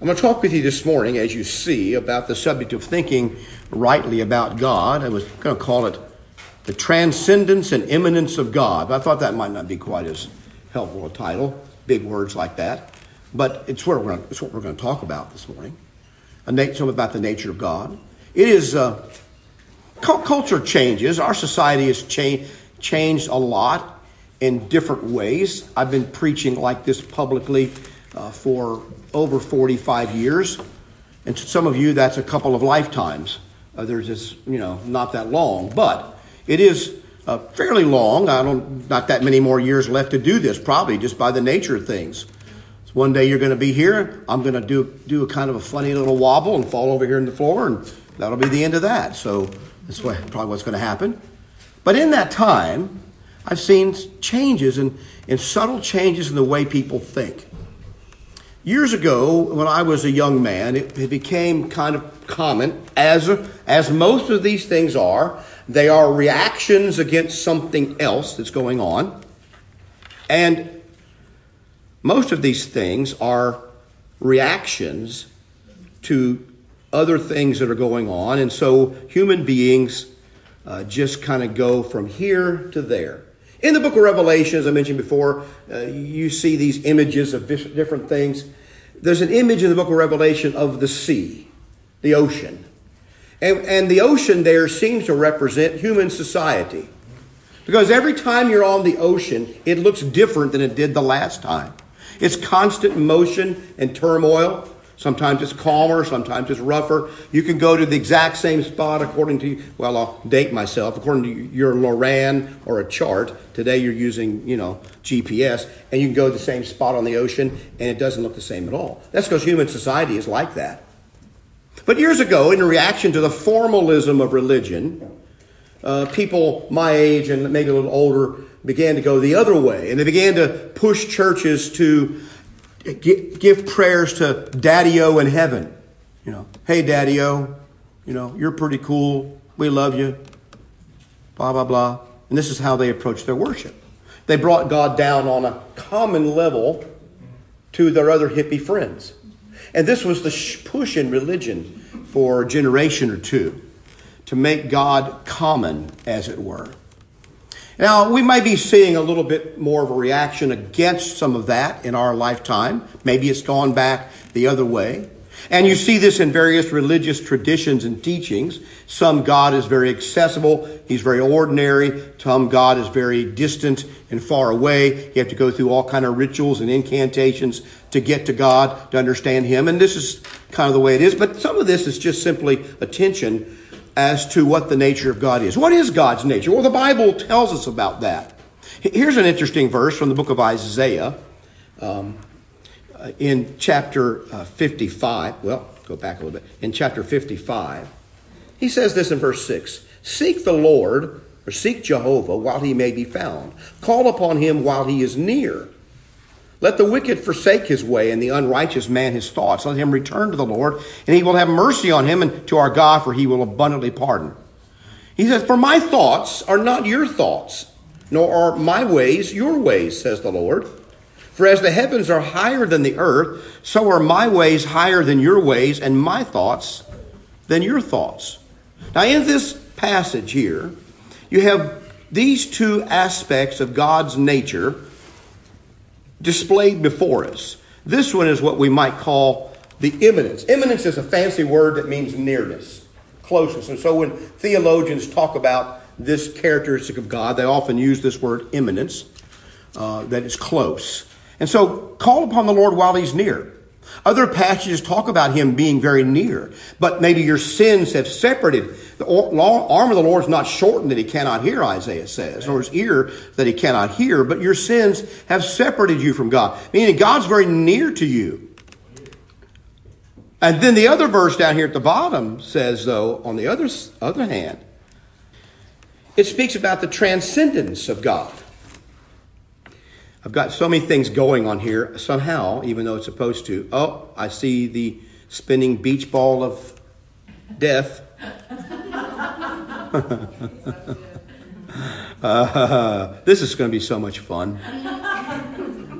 I'm going to talk with you this morning, as you see, about the subject of thinking rightly about God. I was going to call it the transcendence and immanence of God. I thought that might not be quite as helpful a title, big words like that. But it's what we're going to, what we're going to talk about this morning. Something about the nature of God. It is, uh, culture changes. Our society has cha- changed a lot in different ways. I've been preaching like this publicly uh, for over 45 years. And to some of you, that's a couple of lifetimes. Others, it's, you know, not that long. But it is uh, fairly long. I don't, not that many more years left to do this, probably just by the nature of things. So one day you're going to be here. I'm going to do, do a kind of a funny little wobble and fall over here in the floor, and that'll be the end of that. So that's what, probably what's going to happen. But in that time, I've seen changes and, and subtle changes in the way people think. Years ago, when I was a young man, it, it became kind of common, as, as most of these things are, they are reactions against something else that's going on. And most of these things are reactions to other things that are going on. And so human beings uh, just kind of go from here to there. In the book of Revelation, as I mentioned before, uh, you see these images of different things. There's an image in the book of Revelation of the sea, the ocean. And, and the ocean there seems to represent human society. Because every time you're on the ocean, it looks different than it did the last time. It's constant motion and turmoil. Sometimes it's calmer, sometimes it's rougher. You can go to the exact same spot according to, well, I'll date myself, according to your Loran or a chart. Today you're using, you know, GPS, and you can go to the same spot on the ocean, and it doesn't look the same at all. That's because human society is like that. But years ago, in reaction to the formalism of religion, uh, people my age and maybe a little older began to go the other way. And they began to push churches to give prayers to Daddy O in heaven. You know, hey, Daddy O, you know, you're pretty cool. We love you. Blah, blah, blah. And this is how they approached their worship. They brought God down on a common level to their other hippie friends. And this was the push in religion for a generation or two to make God common, as it were. Now, we might be seeing a little bit more of a reaction against some of that in our lifetime. Maybe it's gone back the other way. And you see this in various religious traditions and teachings. Some God is very accessible, He's very ordinary. Some God is very distant and far away. You have to go through all kind of rituals and incantations to get to God, to understand Him. And this is kind of the way it is. But some of this is just simply attention as to what the nature of God is. What is God's nature? Well, the Bible tells us about that. Here's an interesting verse from the book of Isaiah. Um, uh, in chapter uh, 55, well, go back a little bit, in chapter 55, he says this in verse 6 Seek the Lord, or seek Jehovah while he may be found. Call upon him while he is near. Let the wicked forsake his way and the unrighteous man his thoughts. Let him return to the Lord, and he will have mercy on him and to our God, for he will abundantly pardon. He says, For my thoughts are not your thoughts, nor are my ways your ways, says the Lord. For as the heavens are higher than the earth, so are my ways higher than your ways, and my thoughts than your thoughts. Now, in this passage here, you have these two aspects of God's nature displayed before us. This one is what we might call the immanence. Immanence is a fancy word that means nearness, closeness. And so when theologians talk about this characteristic of God, they often use this word immanence, uh, that is close. And so call upon the Lord while he's near. Other passages talk about him being very near, but maybe your sins have separated. The arm of the Lord is not shortened that he cannot hear, Isaiah says, nor his ear that he cannot hear, but your sins have separated you from God, meaning God's very near to you. And then the other verse down here at the bottom says, though, on the other, other hand, it speaks about the transcendence of God. I've got so many things going on here somehow, even though it's supposed to. Oh, I see the spinning beach ball of death. uh, this is going to be so much fun.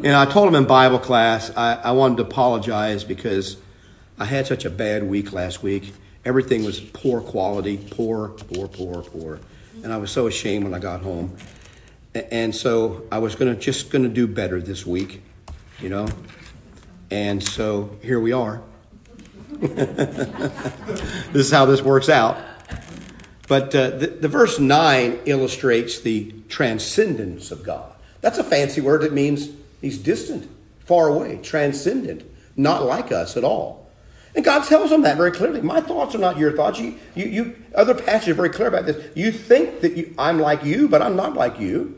And I told him in Bible class, I, I wanted to apologize because I had such a bad week last week. Everything was poor quality, poor, poor, poor, poor. And I was so ashamed when I got home. And so I was gonna just gonna do better this week, you know. And so here we are. this is how this works out. But uh, the, the verse 9 illustrates the transcendence of God. That's a fancy word that means he's distant, far away, transcendent, not like us at all. And God tells them that very clearly. My thoughts are not your thoughts. You, you, you other passages are very clear about this. You think that you, I'm like you, but I'm not like you.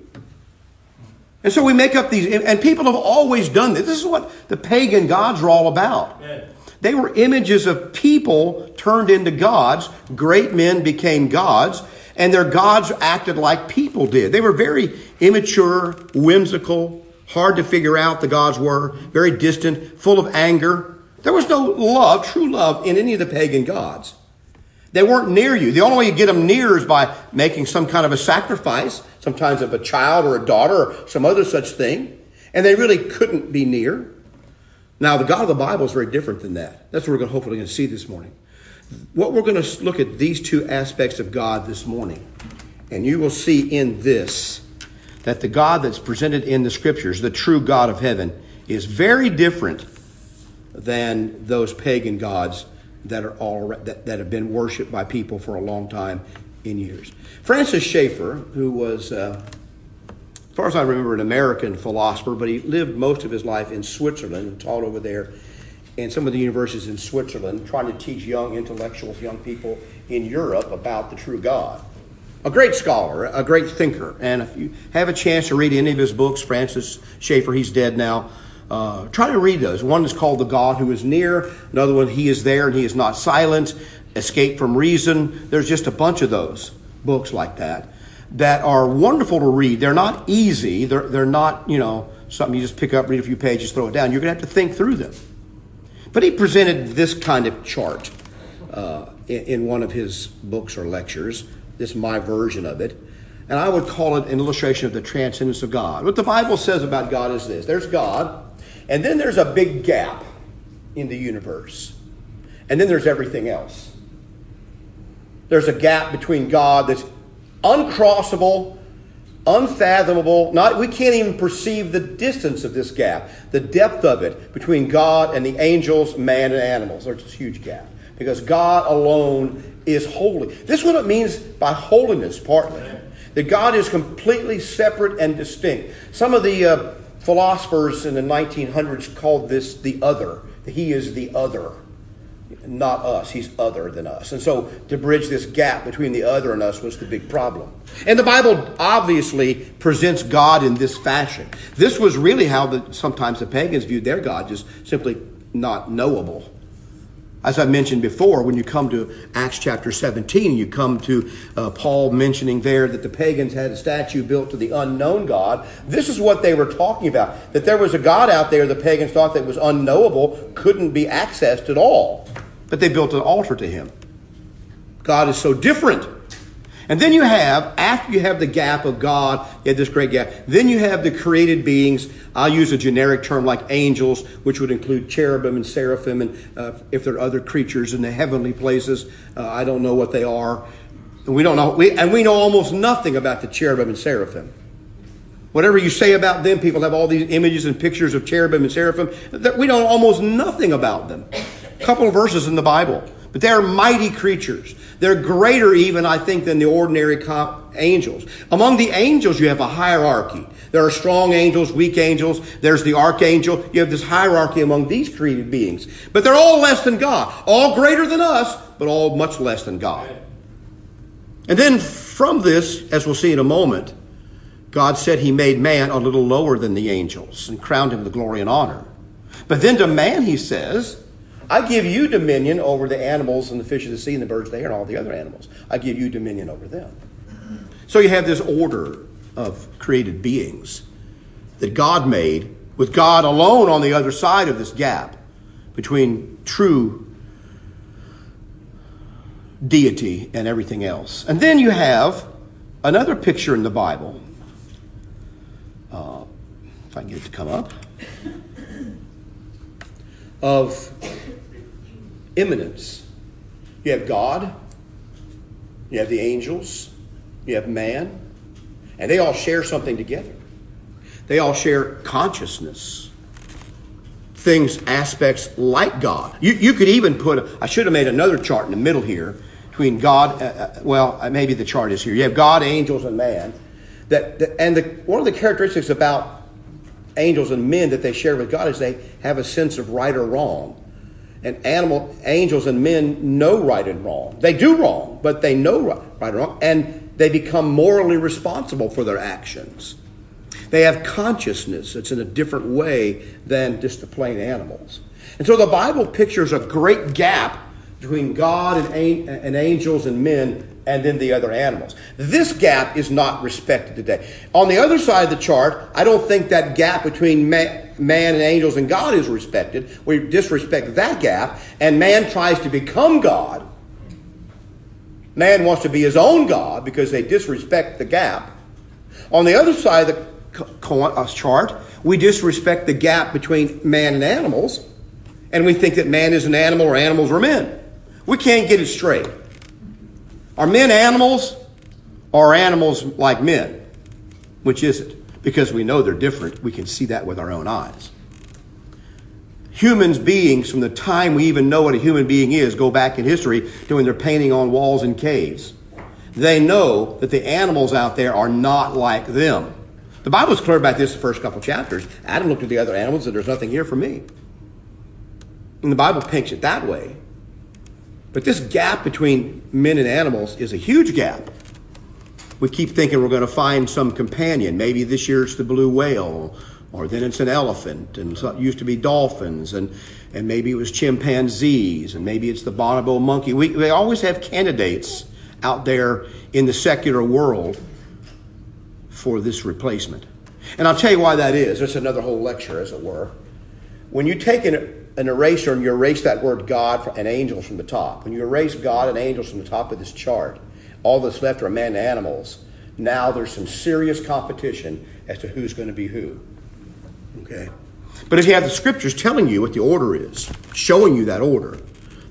And so we make up these, and people have always done this. This is what the pagan gods were all about. They were images of people turned into gods. Great men became gods, and their gods acted like people did. They were very immature, whimsical, hard to figure out the gods were, very distant, full of anger. There was no love, true love, in any of the pagan gods. They weren't near you. The only way you get them near is by making some kind of a sacrifice, sometimes of a child or a daughter or some other such thing. And they really couldn't be near. Now, the God of the Bible is very different than that. That's what we're going to hopefully going to see this morning. What we're going to look at these two aspects of God this morning. And you will see in this that the God that's presented in the scriptures, the true God of heaven, is very different than those pagan gods that are all that, that have been worshipped by people for a long time in years. Francis Schaeffer, who was, uh, as far as I remember, an American philosopher, but he lived most of his life in Switzerland and taught over there in some of the universities in Switzerland, trying to teach young intellectuals, young people in Europe about the true God. A great scholar, a great thinker, and if you have a chance to read any of his books, Francis Schaeffer, he's dead now. Uh, try to read those. One is called The God Who Is Near. Another one, He Is There and He Is Not Silent. Escape from Reason. There's just a bunch of those books like that that are wonderful to read. They're not easy. They're, they're not, you know, something you just pick up, read a few pages, throw it down. You're going to have to think through them. But he presented this kind of chart uh, in, in one of his books or lectures. This is my version of it. And I would call it an illustration of the transcendence of God. What the Bible says about God is this there's God, and then there's a big gap in the universe. And then there's everything else. There's a gap between God that's uncrossable, unfathomable. Not we can't even perceive the distance of this gap, the depth of it between God and the angels, man, and animals. There's this huge gap because God alone is holy. This is what it means by holiness, partly. That God is completely separate and distinct. Some of the uh, Philosophers in the 1900s called this the other. He is the other, not us. He's other than us. And so to bridge this gap between the other and us was the big problem. And the Bible obviously presents God in this fashion. This was really how the, sometimes the pagans viewed their God, just simply not knowable. As I mentioned before, when you come to Acts chapter 17, you come to uh, Paul mentioning there that the pagans had a statue built to the unknown God. This is what they were talking about that there was a God out there the pagans thought that was unknowable, couldn't be accessed at all. But they built an altar to him. God is so different and then you have, after you have the gap of God, you have this great gap, then you have the created beings. I'll use a generic term like angels, which would include cherubim and seraphim, and uh, if there are other creatures in the heavenly places, uh, I don't know what they are. We don't know, we, and we know almost nothing about the cherubim and seraphim. Whatever you say about them, people have all these images and pictures of cherubim and seraphim. We know almost nothing about them. A couple of verses in the Bible. But they're mighty creatures. They're greater, even, I think, than the ordinary angels. Among the angels, you have a hierarchy. There are strong angels, weak angels. There's the archangel. You have this hierarchy among these created beings. But they're all less than God. All greater than us, but all much less than God. And then from this, as we'll see in a moment, God said he made man a little lower than the angels and crowned him with glory and honor. But then to man, he says, I give you dominion over the animals and the fish of the sea and the birds of the air and all the other animals. I give you dominion over them. So you have this order of created beings that God made, with God alone on the other side of this gap between true deity and everything else. And then you have another picture in the Bible. Uh, if I can get it to come up. Of immanence. You have God, you have the angels, you have man, and they all share something together. They all share consciousness. Things, aspects like God. You, you could even put, I should have made another chart in the middle here between God, uh, uh, well, uh, maybe the chart is here. You have God, angels, and man. That, that and the, one of the characteristics about angels and men that they share with God is they have a sense of right or wrong. And animal angels and men know right and wrong. They do wrong, but they know right, right or wrong, and they become morally responsible for their actions. They have consciousness. that's in a different way than just the plain animals. And so the Bible pictures a great gap between God and, and angels and men and then the other animals. This gap is not respected today. On the other side of the chart, I don't think that gap between man, and angels and God is respected. We disrespect that gap, and man tries to become God. Man wants to be his own God because they disrespect the gap. On the other side of the uh, chart, we disrespect the gap between man and animals, and we think that man is an animal or animals are men. We can't get it straight. Are men animals or animals like men? Which is it? Because we know they're different, we can see that with our own eyes. Humans beings, from the time we even know what a human being is, go back in history doing their painting on walls in caves. They know that the animals out there are not like them. The Bible is clear about this the first couple chapters. Adam looked at the other animals and there's nothing here for me. And the Bible paints it that way. But this gap between men and animals is a huge gap. We keep thinking we're going to find some companion. Maybe this year it's the blue whale, or then it's an elephant, and so it used to be dolphins, and, and maybe it was chimpanzees, and maybe it's the bonobo monkey. We, they always have candidates out there in the secular world for this replacement. And I'll tell you why that is. That's another whole lecture, as it were. When you take an an eraser and you erase that word God and angels from the top. When you erase God and angels from the top of this chart, all that's left are men and animals. Now there's some serious competition as to who's going to be who. Okay? But if you have the scriptures telling you what the order is, showing you that order,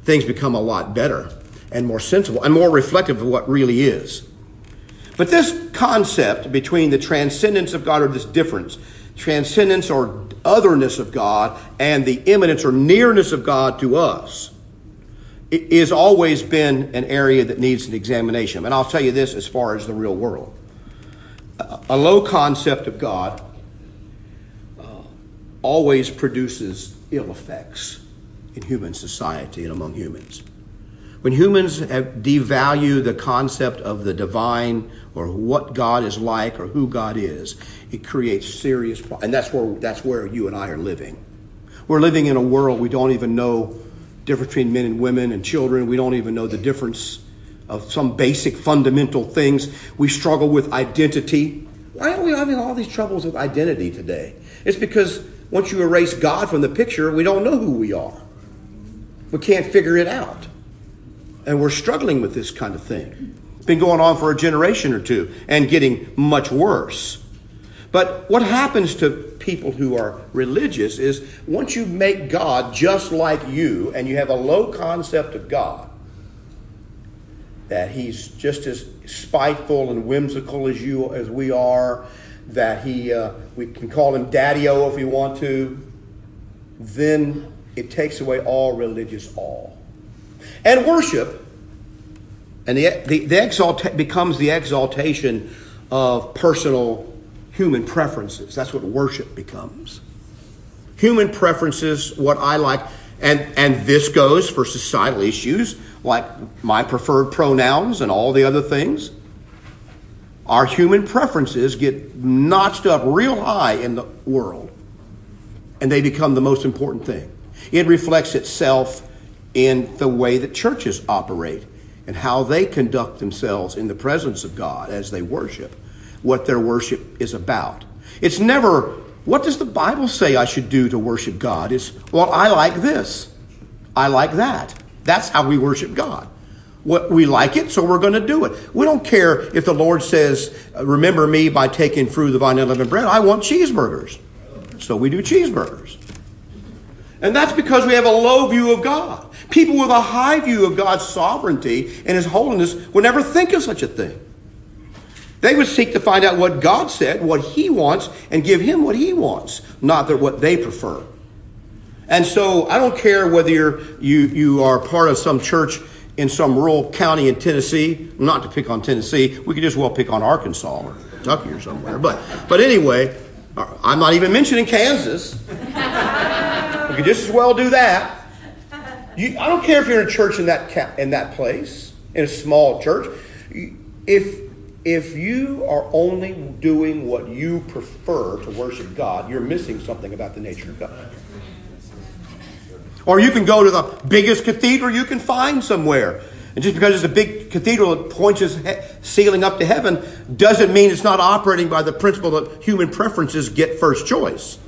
things become a lot better and more sensible and more reflective of what really is. But this concept between the transcendence of God or this difference, transcendence or otherness of God and the immanence or nearness of God to us is always been an area that needs an examination. And I'll tell you this as far as the real world. A low concept of God uh, always produces ill effects in human society and among humans. When humans have devalued the concept of the divine or what God is like or who God is, it creates serious problems. And that's where, that's where you and I are living. We're living in a world we don't even know difference between men and women and children. We don't even know the difference of some basic fundamental things. We struggle with identity. Why are we having all these troubles with identity today? It's because once you erase God from the picture, we don't know who we are. We can't figure it out. And we're struggling with this kind of thing. It's been going on for a generation or two and getting much worse. But what happens to people who are religious is once you make God just like you and you have a low concept of God, that he's just as spiteful and whimsical as you as we are, that he uh, we can call him daddy-o if we want to, then it takes away all religious awe. And worship, and the, the, the becomes the exaltation of personal human preferences. That's what worship becomes. Human preferences, what I like, and, and this goes for societal issues like my preferred pronouns and all the other things. Our human preferences get notched up real high in the world, and they become the most important thing. It reflects itself in the way that churches operate and how they conduct themselves in the presence of God as they worship, what their worship is about. It's never, what does the Bible say I should do to worship God? It's, well, I like this. I like that. That's how we worship God. What, we like it, so we're going to do it. We don't care if the Lord says, remember me by taking fruit of the vine and living bread. I want cheeseburgers. So we do cheeseburgers. And that's because we have a low view of God. People with a high view of God's sovereignty and His holiness would never think of such a thing. They would seek to find out what God said, what He wants, and give Him what He wants, not that what they prefer. And so I don't care whether you're, you, you are part of some church in some rural county in Tennessee, not to pick on Tennessee, we could just well pick on Arkansas or Kentucky or somewhere. But, but anyway, I'm not even mentioning Kansas. we could just as well do that. You, I don't care if you're in a church in that, in that place, in a small church. If if you are only doing what you prefer to worship God, you're missing something about the nature of God. Or you can go to the biggest cathedral you can find somewhere. And just because it's a big cathedral that points its ceiling up to heaven doesn't mean it's not operating by the principle that human preferences get first choice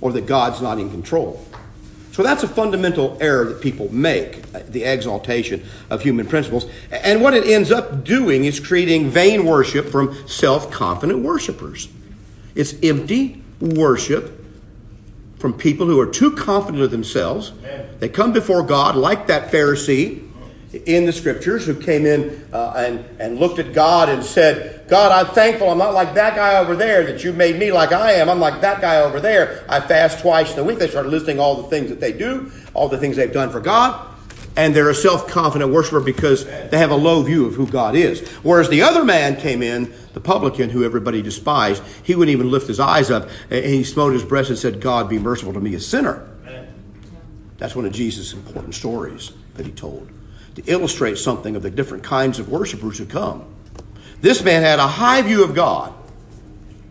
or that God's not in control. So that's a fundamental error that people make, uh, the exaltation of human principles. And what it ends up doing is creating vain worship from self confident worshipers. It's empty worship from people who are too confident of themselves. They come before God like that Pharisee in the scriptures who came in uh, and, and looked at God and said, God, I'm thankful I'm not like that guy over there, that you made me like I am. I'm like that guy over there. I fast twice in a week. They started listing all the things that they do, all the things they've done for God. And they're a self confident worshiper because they have a low view of who God is. Whereas the other man came in, the publican who everybody despised, he wouldn't even lift his eyes up and he smote his breast and said, God, be merciful to me, a sinner. That's one of Jesus' important stories that he told to illustrate something of the different kinds of worshipers who come. This man had a high view of God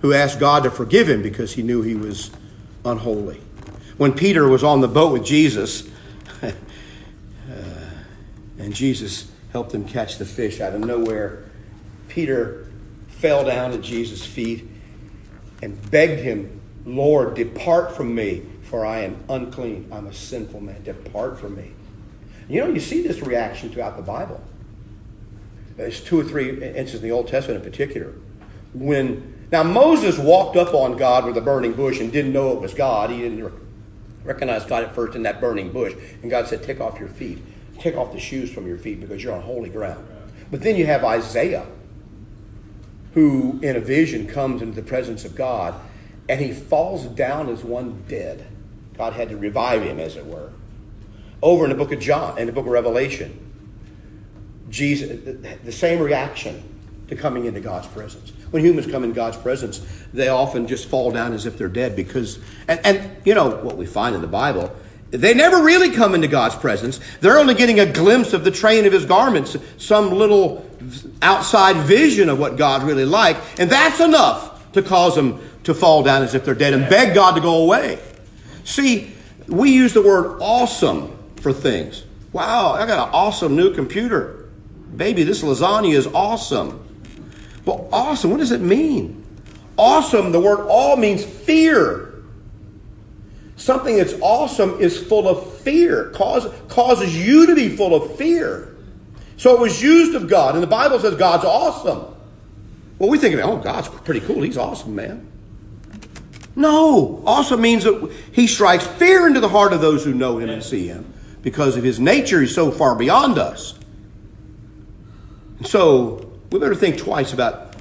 who asked God to forgive him because he knew he was unholy. When Peter was on the boat with Jesus, and Jesus helped him catch the fish out of nowhere, Peter fell down at Jesus' feet and begged him, Lord, depart from me, for I am unclean. I'm a sinful man. Depart from me. You know, you see this reaction throughout the Bible. There's two or three instances in the Old Testament in particular. When now Moses walked up on God with a burning bush and didn't know it was God. He didn't recognize God at first in that burning bush. And God said, Take off your feet. Take off the shoes from your feet because you're on holy ground. But then you have Isaiah, who in a vision comes into the presence of God and he falls down as one dead. God had to revive him, as it were over in the book of John, in the book of Revelation. Jesus, the same reaction to coming into God's presence. When humans come in God's presence, they often just fall down as if they're dead because, and, and you know what we find in the Bible, they never really come into God's presence. They're only getting a glimpse of the train of his garments, some little outside vision of what God really like, and that's enough to cause them to fall down as if they're dead and beg God to go away. See, we use the word awesome for things. Wow, I got an awesome new computer. Baby, this lasagna is awesome. Well, awesome, what does it mean? Awesome, the word all means fear. Something that's awesome is full of fear, cause, causes you to be full of fear. So it was used of God, and the Bible says God's awesome. Well, we think of, it, oh, God's pretty cool. He's awesome, man. No, awesome means that he strikes fear into the heart of those who know him and see him because of his nature, he's so far beyond us. And so we better think twice about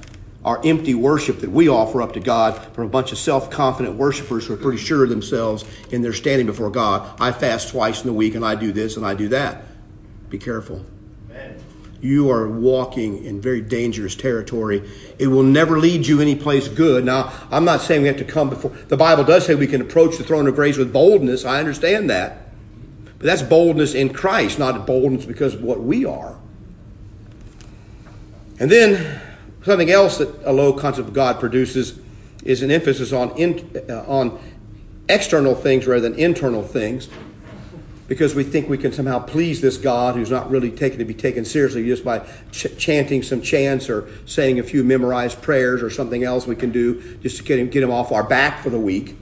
our empty worship that we offer up to God from a bunch of self confident worshipers who are pretty sure of themselves in their standing before God. I fast twice in the week and I do this and I do that. Be careful. You are walking in very dangerous territory. It will never lead you any place good. Now, I'm not saying we have to come before. The Bible does say we can approach the throne of grace with boldness. I understand that. But that's boldness in Christ, not boldness because of what we are. And then something else that a low concept of God produces is an emphasis on, in, uh, on external things rather than internal things because we think we can somehow please this God who's not really taken to be taken seriously just by ch- chanting some chants or saying a few memorized prayers or something else we can do just to get him, get him off our back for the week.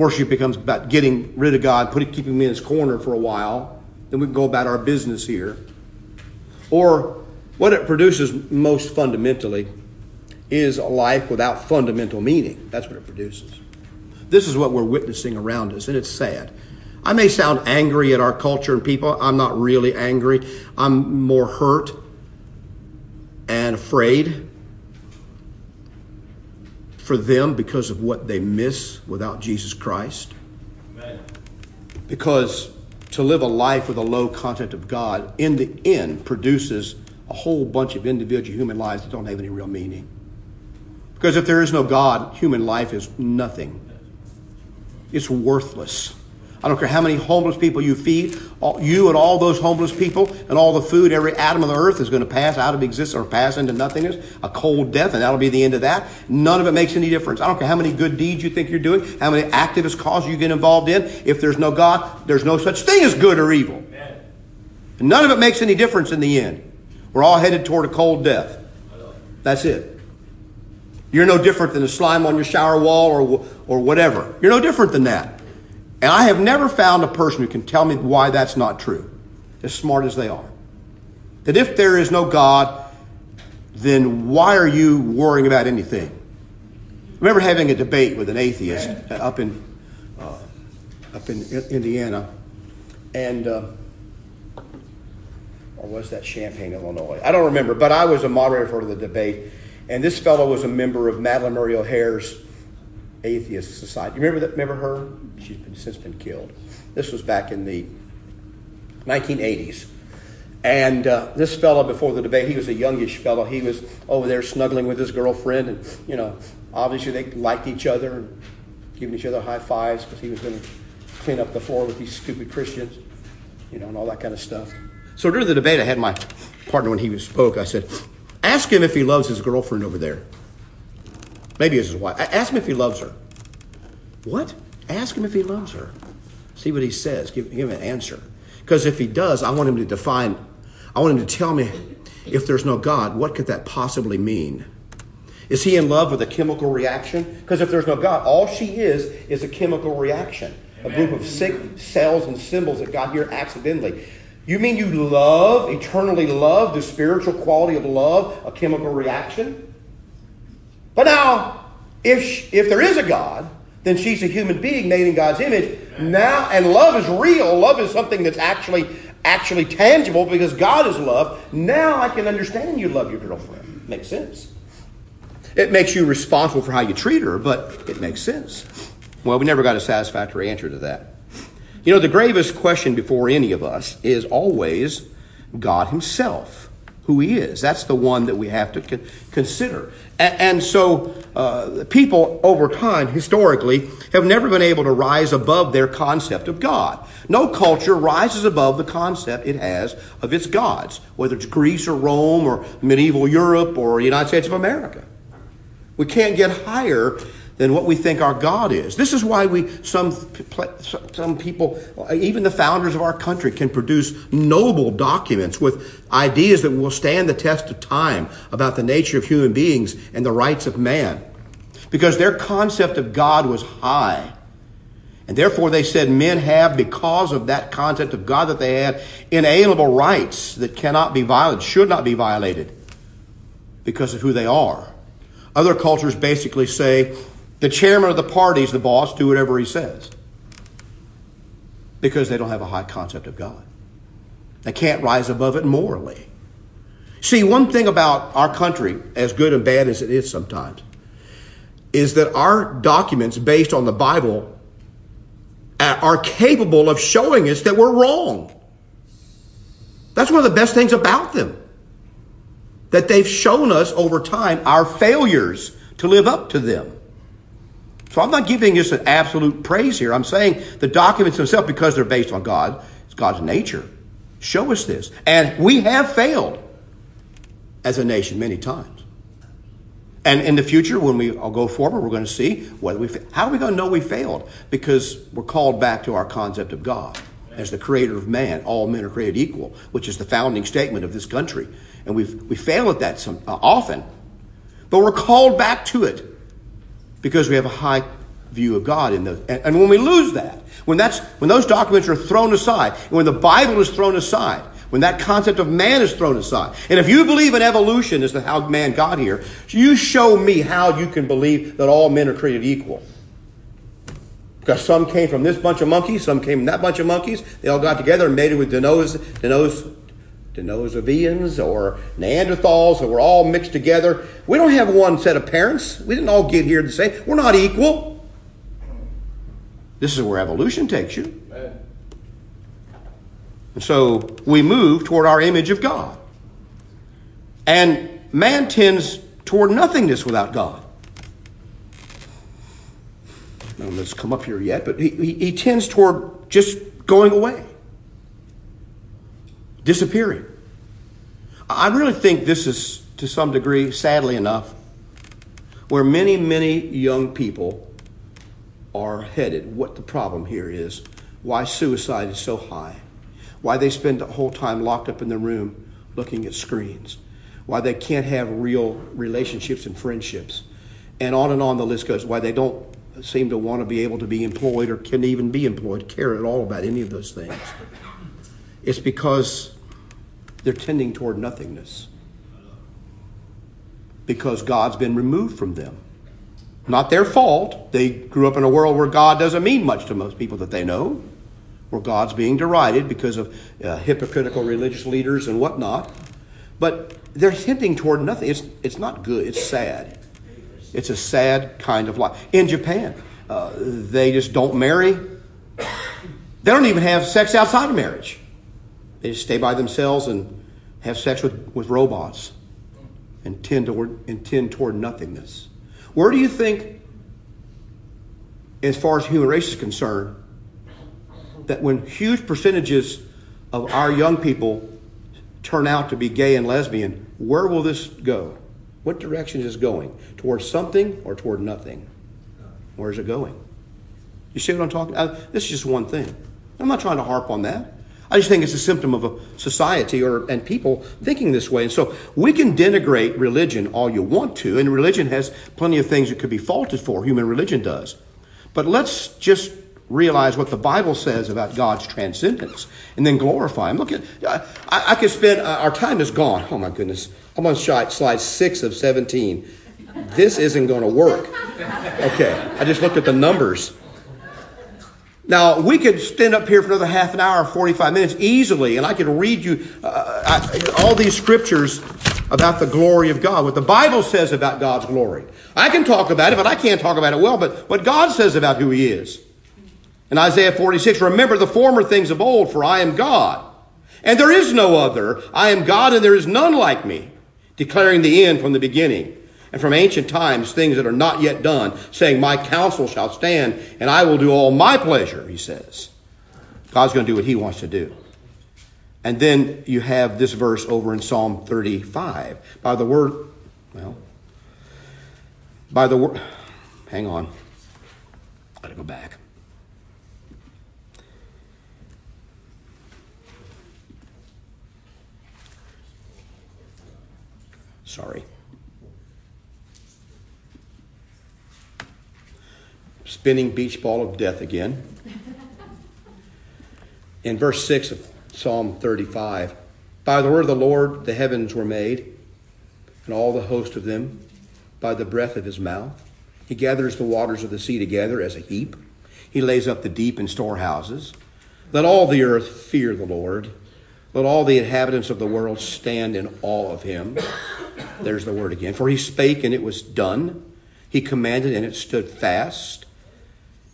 Worship becomes about getting rid of God, putting, keeping him in his corner for a while. Then we can go about our business here. Or what it produces most fundamentally is a life without fundamental meaning. That's what it produces. This is what we're witnessing around us, and it's sad. I may sound angry at our culture and people. I'm not really angry. I'm more hurt and afraid for them because of what they miss without Jesus Christ. Amen. Because to live a life with a low content of God, in the end, produces a whole bunch of individual human lives that don't have any real meaning. Because if there is no God, human life is nothing. It's worthless. I don't care how many homeless people you feed, all, you and all those homeless people and all the food, every atom of the earth is going to pass out of existence or pass into nothingness, a cold death, and that'll be the end of that. None of it makes any difference. I don't care how many good deeds you think you're doing, how many activist causes you get involved in. If there's no God, there's no such thing as good or evil. And none of it makes any difference in the end. We're all headed toward a cold death. That's it. You're no different than the slime on your shower wall or, or whatever. You're no different than that. And I have never found a person who can tell me why that's not true, as smart as they are. That if there is no God, then why are you worrying about anything? I remember having a debate with an atheist up in uh, up in Indiana, and uh, or was that Champaign, Illinois? I don't remember, but I was a moderator for the debate, and this fellow was a member of Madalyn Murray O'Hair's Atheist Society. You remember that? Remember her? She's been, since been killed. This was back in the 1980s. And uh, this fellow, before the debate, he was a youngish fellow. He was over there snuggling with his girlfriend, and you know, obviously they liked each other and giving each other high fives because he was going to clean up the floor with these stupid Christians, you know, and all that kind of stuff. So during the debate, I had my partner when he spoke. I said, "Ask him if he loves his girlfriend over there." Maybe it's his wife. Ask him if he loves her. What? Ask him if he loves her. See what he says. Give, give him an answer. Because if he does, I want him to define, I want him to tell me if there's no God, what could that possibly mean? Is he in love with a chemical reaction? Because if there's no God, all she is is a chemical reaction, Amen. a group of sick cells and symbols that got here accidentally. You mean you love, eternally love, the spiritual quality of love, a chemical reaction? But now, if, she, if there is a God, then she's a human being made in God's image. Now, and love is real. Love is something that's actually actually tangible because God is love. Now I can understand you love your girlfriend. Makes sense. It makes you responsible for how you treat her, but it makes sense. Well, we never got a satisfactory answer to that. You know, the gravest question before any of us is always God Himself who he is. That's the one that we have to consider. And, so, uh, people over time, historically, have never been able to rise above their concept of God. No culture rises above the concept it has of its gods, whether it's Greece or Rome or medieval Europe or the United States of America. We can't get higher than what we think our God is. This is why we some some people, even the founders of our country, can produce noble documents with ideas that will stand the test of time about the nature of human beings and the rights of man, because their concept of God was high. And therefore, they said men have, because of that concept of God that they had, inalienable rights that cannot be violated, should not be violated, because of who they are. Other cultures basically say the chairman of the party is the boss, do whatever he says. Because they don't have a high concept of God. They can't rise above it morally. See, one thing about our country, as good and bad as it is sometimes, is that our documents based on the Bible are capable of showing us that we're wrong. That's one of the best things about them. That they've shown us over time our failures to live up to them. So I'm not giving this an absolute praise here. I'm saying the documents themselves, because they're based on God, it's God's nature, show us this. And we have failed as a nation many times. And in the future, when we all go forward, we're going to see whether we how are we going to know we failed? Because we're called back to our concept of God as the creator of man. All men are created equal, which is the founding statement of this country. And we we fail at that some, uh, often, but we're called back to it because we have a high view of God in those. And, and when we lose that, when that's when those documents are thrown aside, when the Bible is thrown aside, when that concept of man is thrown aside. And if you believe in evolution as to how man got here, you show me how you can believe that all men are created equal. Because some came from this bunch of monkeys, some came from that bunch of monkeys. They all got together and made it with Denos, Denos, Denisovians or Neanderthals, that we're all mixed together. We don't have one set of parents. We didn't all get here the same. We're not equal. This is where evolution takes you. And so we move toward our image of God. And man tends toward nothingness without God. I don't know if come up here yet, but he, he, he tends toward just going away, disappearing. I really think this is, to some degree, sadly enough, where many, many young people are headed. What the problem here is, why suicide is so high, why they spend the whole time locked up in the room looking at screens, why they can't have real relationships and friendships, and on and on the list goes, why they don't seem to want to be able to be employed or can even be employed, care at all about any of those things. It's because they're tending toward nothingness. Because God's been removed from them. Not their fault. They grew up in a world where God doesn't mean much to most people that they know, where God's being derided because of uh, hypocritical religious leaders and whatnot. But they're tending toward nothing. It's, it's not good, it's sad. It's a sad kind of life. In Japan, uh, they just don't marry. They don't even have sex outside of marriage. They just stay by themselves and have sex with, with robots and tend toward, and tend toward nothingness. Where do you think, as far as human race is concerned, that when huge percentages of our young people turn out to be gay and lesbian, where will this go? What direction is it going? Towards something or toward nothing? Where's it going? You see what I'm talking about? Uh, this is just one thing. I'm not trying to harp on that. I just think it's a symptom of a society or and people thinking this way. And so we can denigrate religion all you want to, and religion has plenty of things it could be faulted for. Human religion does. But let's just realize what the Bible says about God's transcendence and then glorify Him. Look at, I, I could spend, uh, our time is gone. Oh my goodness. I'm on slide six of 17. This isn't going to work. Okay, I just looked at the numbers. Now, we could stand up here for another half an hour, 45 minutes easily, and I could read you uh, I, all these scriptures about the glory of God, what the Bible says about God's glory. I can talk about it, but I can't talk about it well, but what God says about who He is. In Isaiah 46, remember the former things of old, for I am God. And there is no other. I am God, and there is none like me, declaring the end from the beginning and from ancient times things that are not yet done, saying, My counsel shall stand, and I will do all my pleasure, he says. God's going to do what he wants to do. And then you have this verse over in Psalm 35. By the word, well, by the word, hang on. Gotta go back. Sorry. Spinning beach ball of death again. In verse 6 of Psalm 35, by the word of the Lord the heavens were made, and all the host of them by the breath of his mouth. He gathers the waters of the sea together as a heap. He lays up the deep in storehouses. Let all the earth fear the Lord. Let all the inhabitants of the world stand in awe of him. There's the word again. For he spake and it was done. He commanded and it stood fast.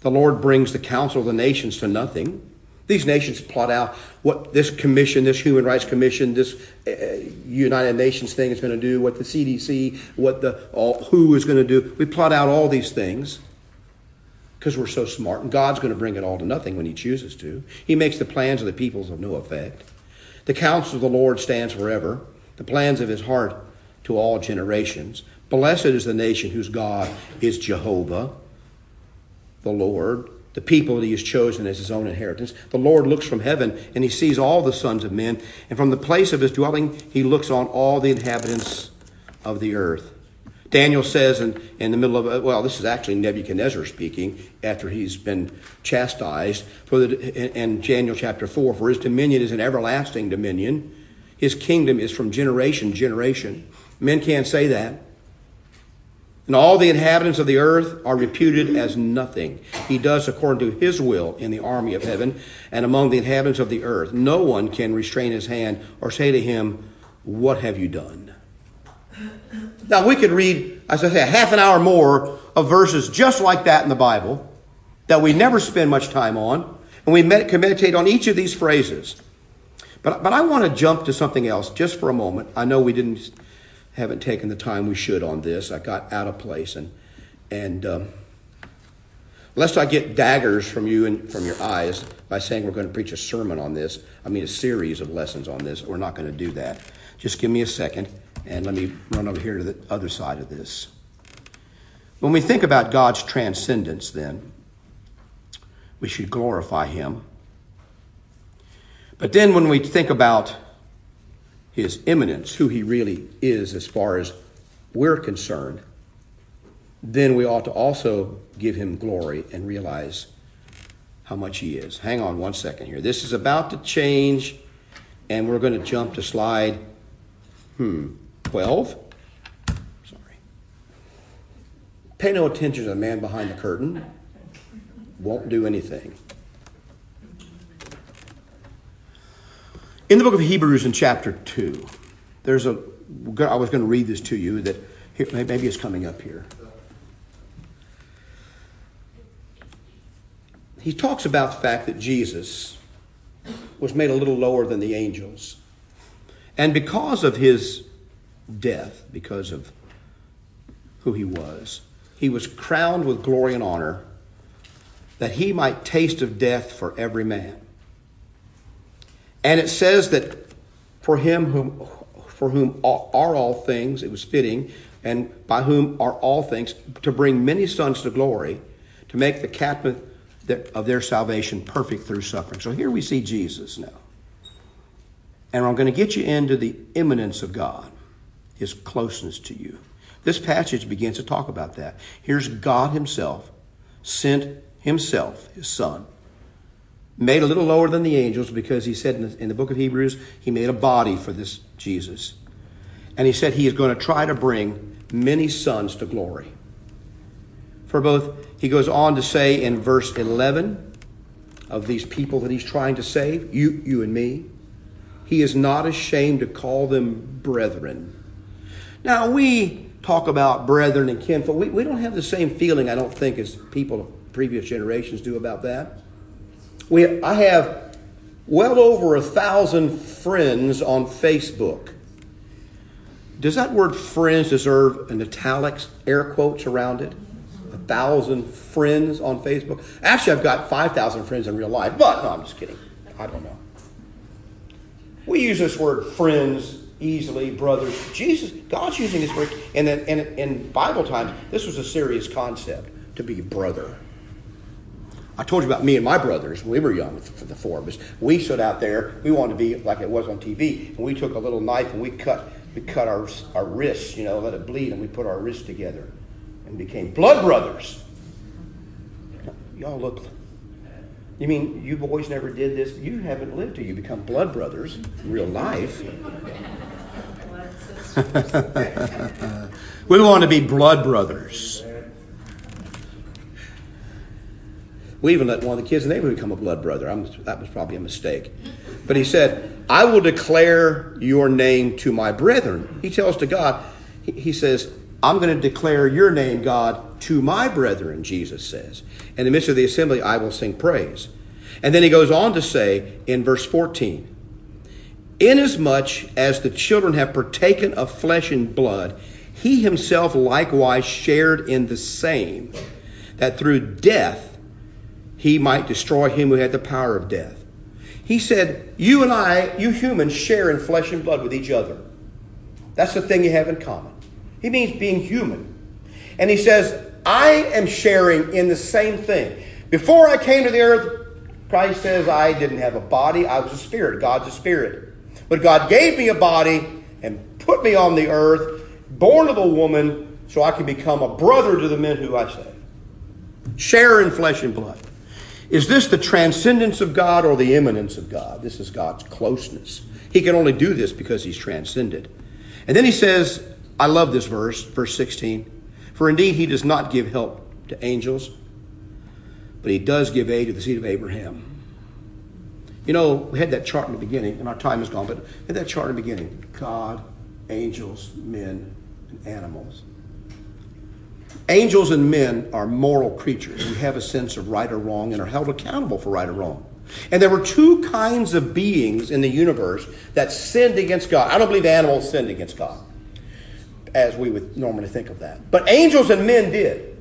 The Lord brings the counsel of the nations to nothing. These nations plot out what this commission, this Human Rights Commission, this uh, United Nations thing is going to do, what the CDC, what the all, WHO is going to do. We plot out all these things because we're so smart, and God's going to bring it all to nothing when He chooses to. He makes the plans of the peoples of no effect. The counsel of the Lord stands forever, the plans of His heart to all generations. Blessed is the nation whose God is Jehovah the Lord, the people that he has chosen as his own inheritance. The Lord looks from heaven and he sees all the sons of men, and from the place of his dwelling, he looks on all the inhabitants of the earth. Daniel says in, in the middle of, uh, well, this is actually Nebuchadnezzar speaking after he's been chastised. For the, in Daniel chapter 4, for his dominion is an everlasting dominion. His kingdom is from generation to generation. Men can't say that. And all the inhabitants of the earth are reputed as nothing. He does according to his will in the army of heaven and among the inhabitants of the earth. No one can restrain his hand or say to him, What have you done? Now, we could read, as I say, a half an hour more of verses just like that in the Bible that we never spend much time on, and we med- can meditate on each of these phrases. But, but I want to jump to something else just for a moment. I know we didn't haven't taken the time we should on this. I got out of place, and and um, lest I get daggers from you and from your eyes by saying we're going to preach a sermon on this, I mean a series of lessons on this. We're not going to do that. Just give me a second, and let me run over here to the other side of this. When we think about God's transcendence, then we should glorify Him. But then when we think about his immanence, who he really is as far as we're concerned, then we ought to also give him glory and realize how much he is. Hang on one second here. This is about to change, and we're going to jump to slide, hmm, 12? Sorry. Pay no attention to the man behind the curtain. Won't do anything. In the book of Hebrews, in chapter 2, there's a, I was going to read this to you, that here, maybe it's coming up here. He talks about the fact that Jesus was made a little lower than the angels. And because of his death, because of who he was, he was crowned with glory and honor that he might taste of death for every man. And it says that for him whom for whom are all things, it was fitting, and by whom are all things, to bring many sons to glory, to make the captain of their salvation perfect through suffering. So here we see Jesus now. And I'm going to get you into the immanence of God, his closeness to you. This passage begins to talk about that. Here's God himself sent himself, his son, made a little lower than the angels because he said in the, in the, book of Hebrews, he made a body for this Jesus. And he said he is going to try to bring many sons to glory. For both, he goes on to say in verse 11 of these people that he's trying to save, you, you and me, he is not ashamed to call them brethren. Now, we talk about brethren and kinfolk. We, we don't have the same feeling, I don't think, as people of previous generations do about that. We, I have well over a thousand friends on Facebook. Does that word friends deserve an italics, air quotes around it? A thousand friends on Facebook? Actually, I've got 5,000 friends in real life, but no, I'm just kidding. I don't know. We use this word friends easily, brothers. Jesus, God's using this word, and in, in Bible times, this was a serious concept to be brother. I told you about me and my brothers when we were young, for the four of us. We stood out there. We wanted to be like it was on TV, and we took a little knife and we cut we cut our our wrists, you know, let it bleed, and we put our wrists together, and became blood brothers. Y'all look. You mean you boys never did this? You haven't lived till you become blood brothers in real life. we want to be blood brothers. We even let one of the kids in the neighborhood become a blood brother. I'm, that was probably a mistake. But he said, I will declare your name to my brethren. He tells to God, he, he says, I'm going to declare your name, God, to my brethren, Jesus says. In the midst of the assembly, I will sing praise. And then he goes on to say in verse 14, Inasmuch as the children have partaken of flesh and blood, he himself likewise shared in the same, that through death he might destroy him who had the power of death. He said, You and I, you humans, share in flesh and blood with each other. That's the thing you have in common. He means being human. And he says, I am sharing in the same thing. Before I came to the earth, Christ says, I didn't have a body, I was a spirit. God's a spirit. But God gave me a body and put me on the earth, born of a woman, so I can become a brother to the men who I say. Share in flesh and blood. Is this the transcendence of God or the immanence of God? This is God's closeness. He can only do this because he's transcended. And then he says, I love this verse, verse 16. For indeed, he does not give help to angels, but he does give aid to the seed of Abraham. You know, we had that chart in the beginning, and our time is gone, but had that chart in the beginning God, angels, men, and animals. Angels and men are moral creatures We have a sense of right or wrong and are held accountable for right or wrong. And there were two kinds of beings in the universe that sinned against God. I don't believe animals sinned against God, as we would normally think of that. But angels and men did.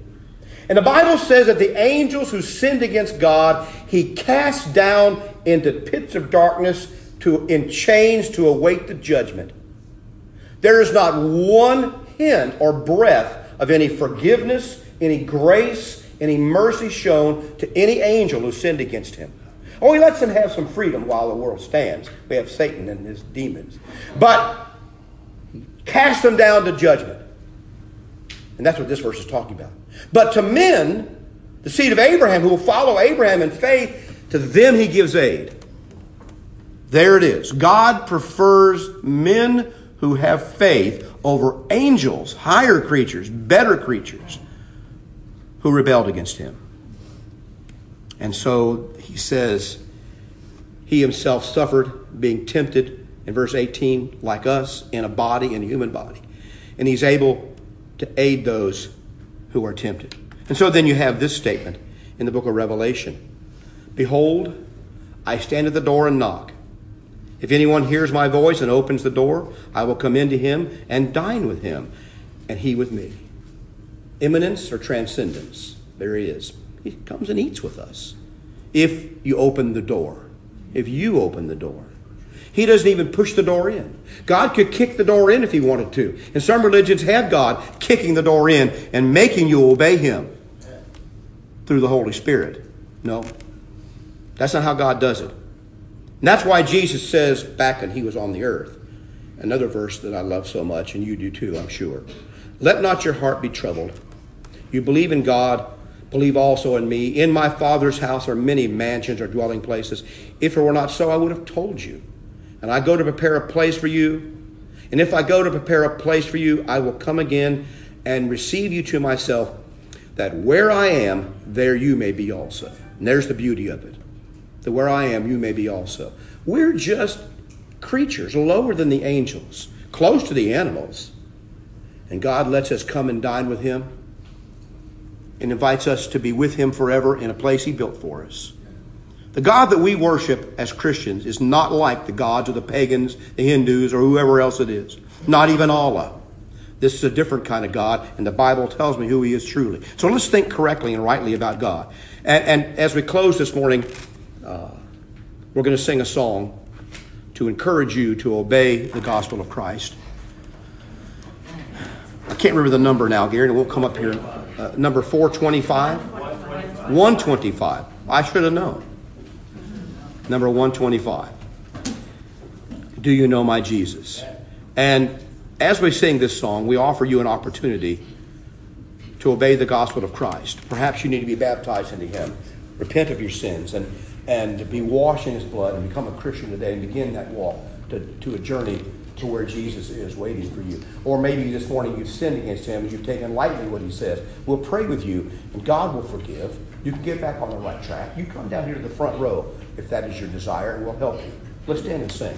And the Bible says that the angels who sinned against God, he cast down into pits of darkness to, in chains to await the judgment. There is not one hint or breath of any forgiveness, any grace, any mercy shown to any angel who sinned against him. Oh, he lets them have some freedom while the world stands. We have Satan and his demons. But cast them down to judgment. And that's what this verse is talking about. But to men, the seed of Abraham, who will follow Abraham in faith, to them he gives aid. There it is. God prefers men who have faith over angels, higher creatures, better creatures who rebelled against him. And so he says, He himself suffered being tempted, in verse 18, like us, in a body, in a human body. And he's able to aid those who are tempted. And so then you have this statement in the book of Revelation Behold, I stand at the door and knock. If anyone hears my voice and opens the door, I will come into him and dine with him, and he with me. Immanence or transcendence, there he is. He comes and eats with us. If you open the door, if you open the door. He doesn't even push the door in. God could kick the door in if he wanted to. And some religions have God kicking the door in and making you obey him through the Holy Spirit. No, that's not how God does it. And that's why Jesus says back when he was on the earth, another verse that I love so much, and you do too, I'm sure. Let not your heart be troubled. You believe in God, believe also in me. In my Father's house are many mansions or dwelling places. If it were not so, I would have told you. And I go to prepare a place for you. And if I go to prepare a place for you, I will come again and receive you to myself, that where I am, there you may be also. And there's the beauty of it that where I am, you may be also. We're just creatures lower than the angels, close to the animals. And God lets us come and dine with Him and invites us to be with Him forever in a place He built for us. The God that we worship as Christians is not like the gods of the pagans, the Hindus, or whoever else it is. Not even Allah. This is a different kind of God, and the Bible tells me who He is truly. So let's think correctly and rightly about God. And, and as we close this morning, uh, we're going to sing a song to encourage you to obey the gospel of Christ. I can't remember the number now, Gary, and won't come up here. Uh, number 425? 125. I should have known. Number 125. Do you know my Jesus? And as we sing this song, we offer you an opportunity to obey the gospel of Christ. Perhaps you need to be baptized into Him, repent of your sins, and and to be washed in his blood and become a Christian today and begin that walk to, to a journey to where Jesus is waiting for you. Or maybe this morning you've sinned against him and you've taken lightly what he says. We'll pray with you and God will forgive. You can get back on the right track. You come down here to the front row if that is your desire and we'll help you. Let's stand and sing.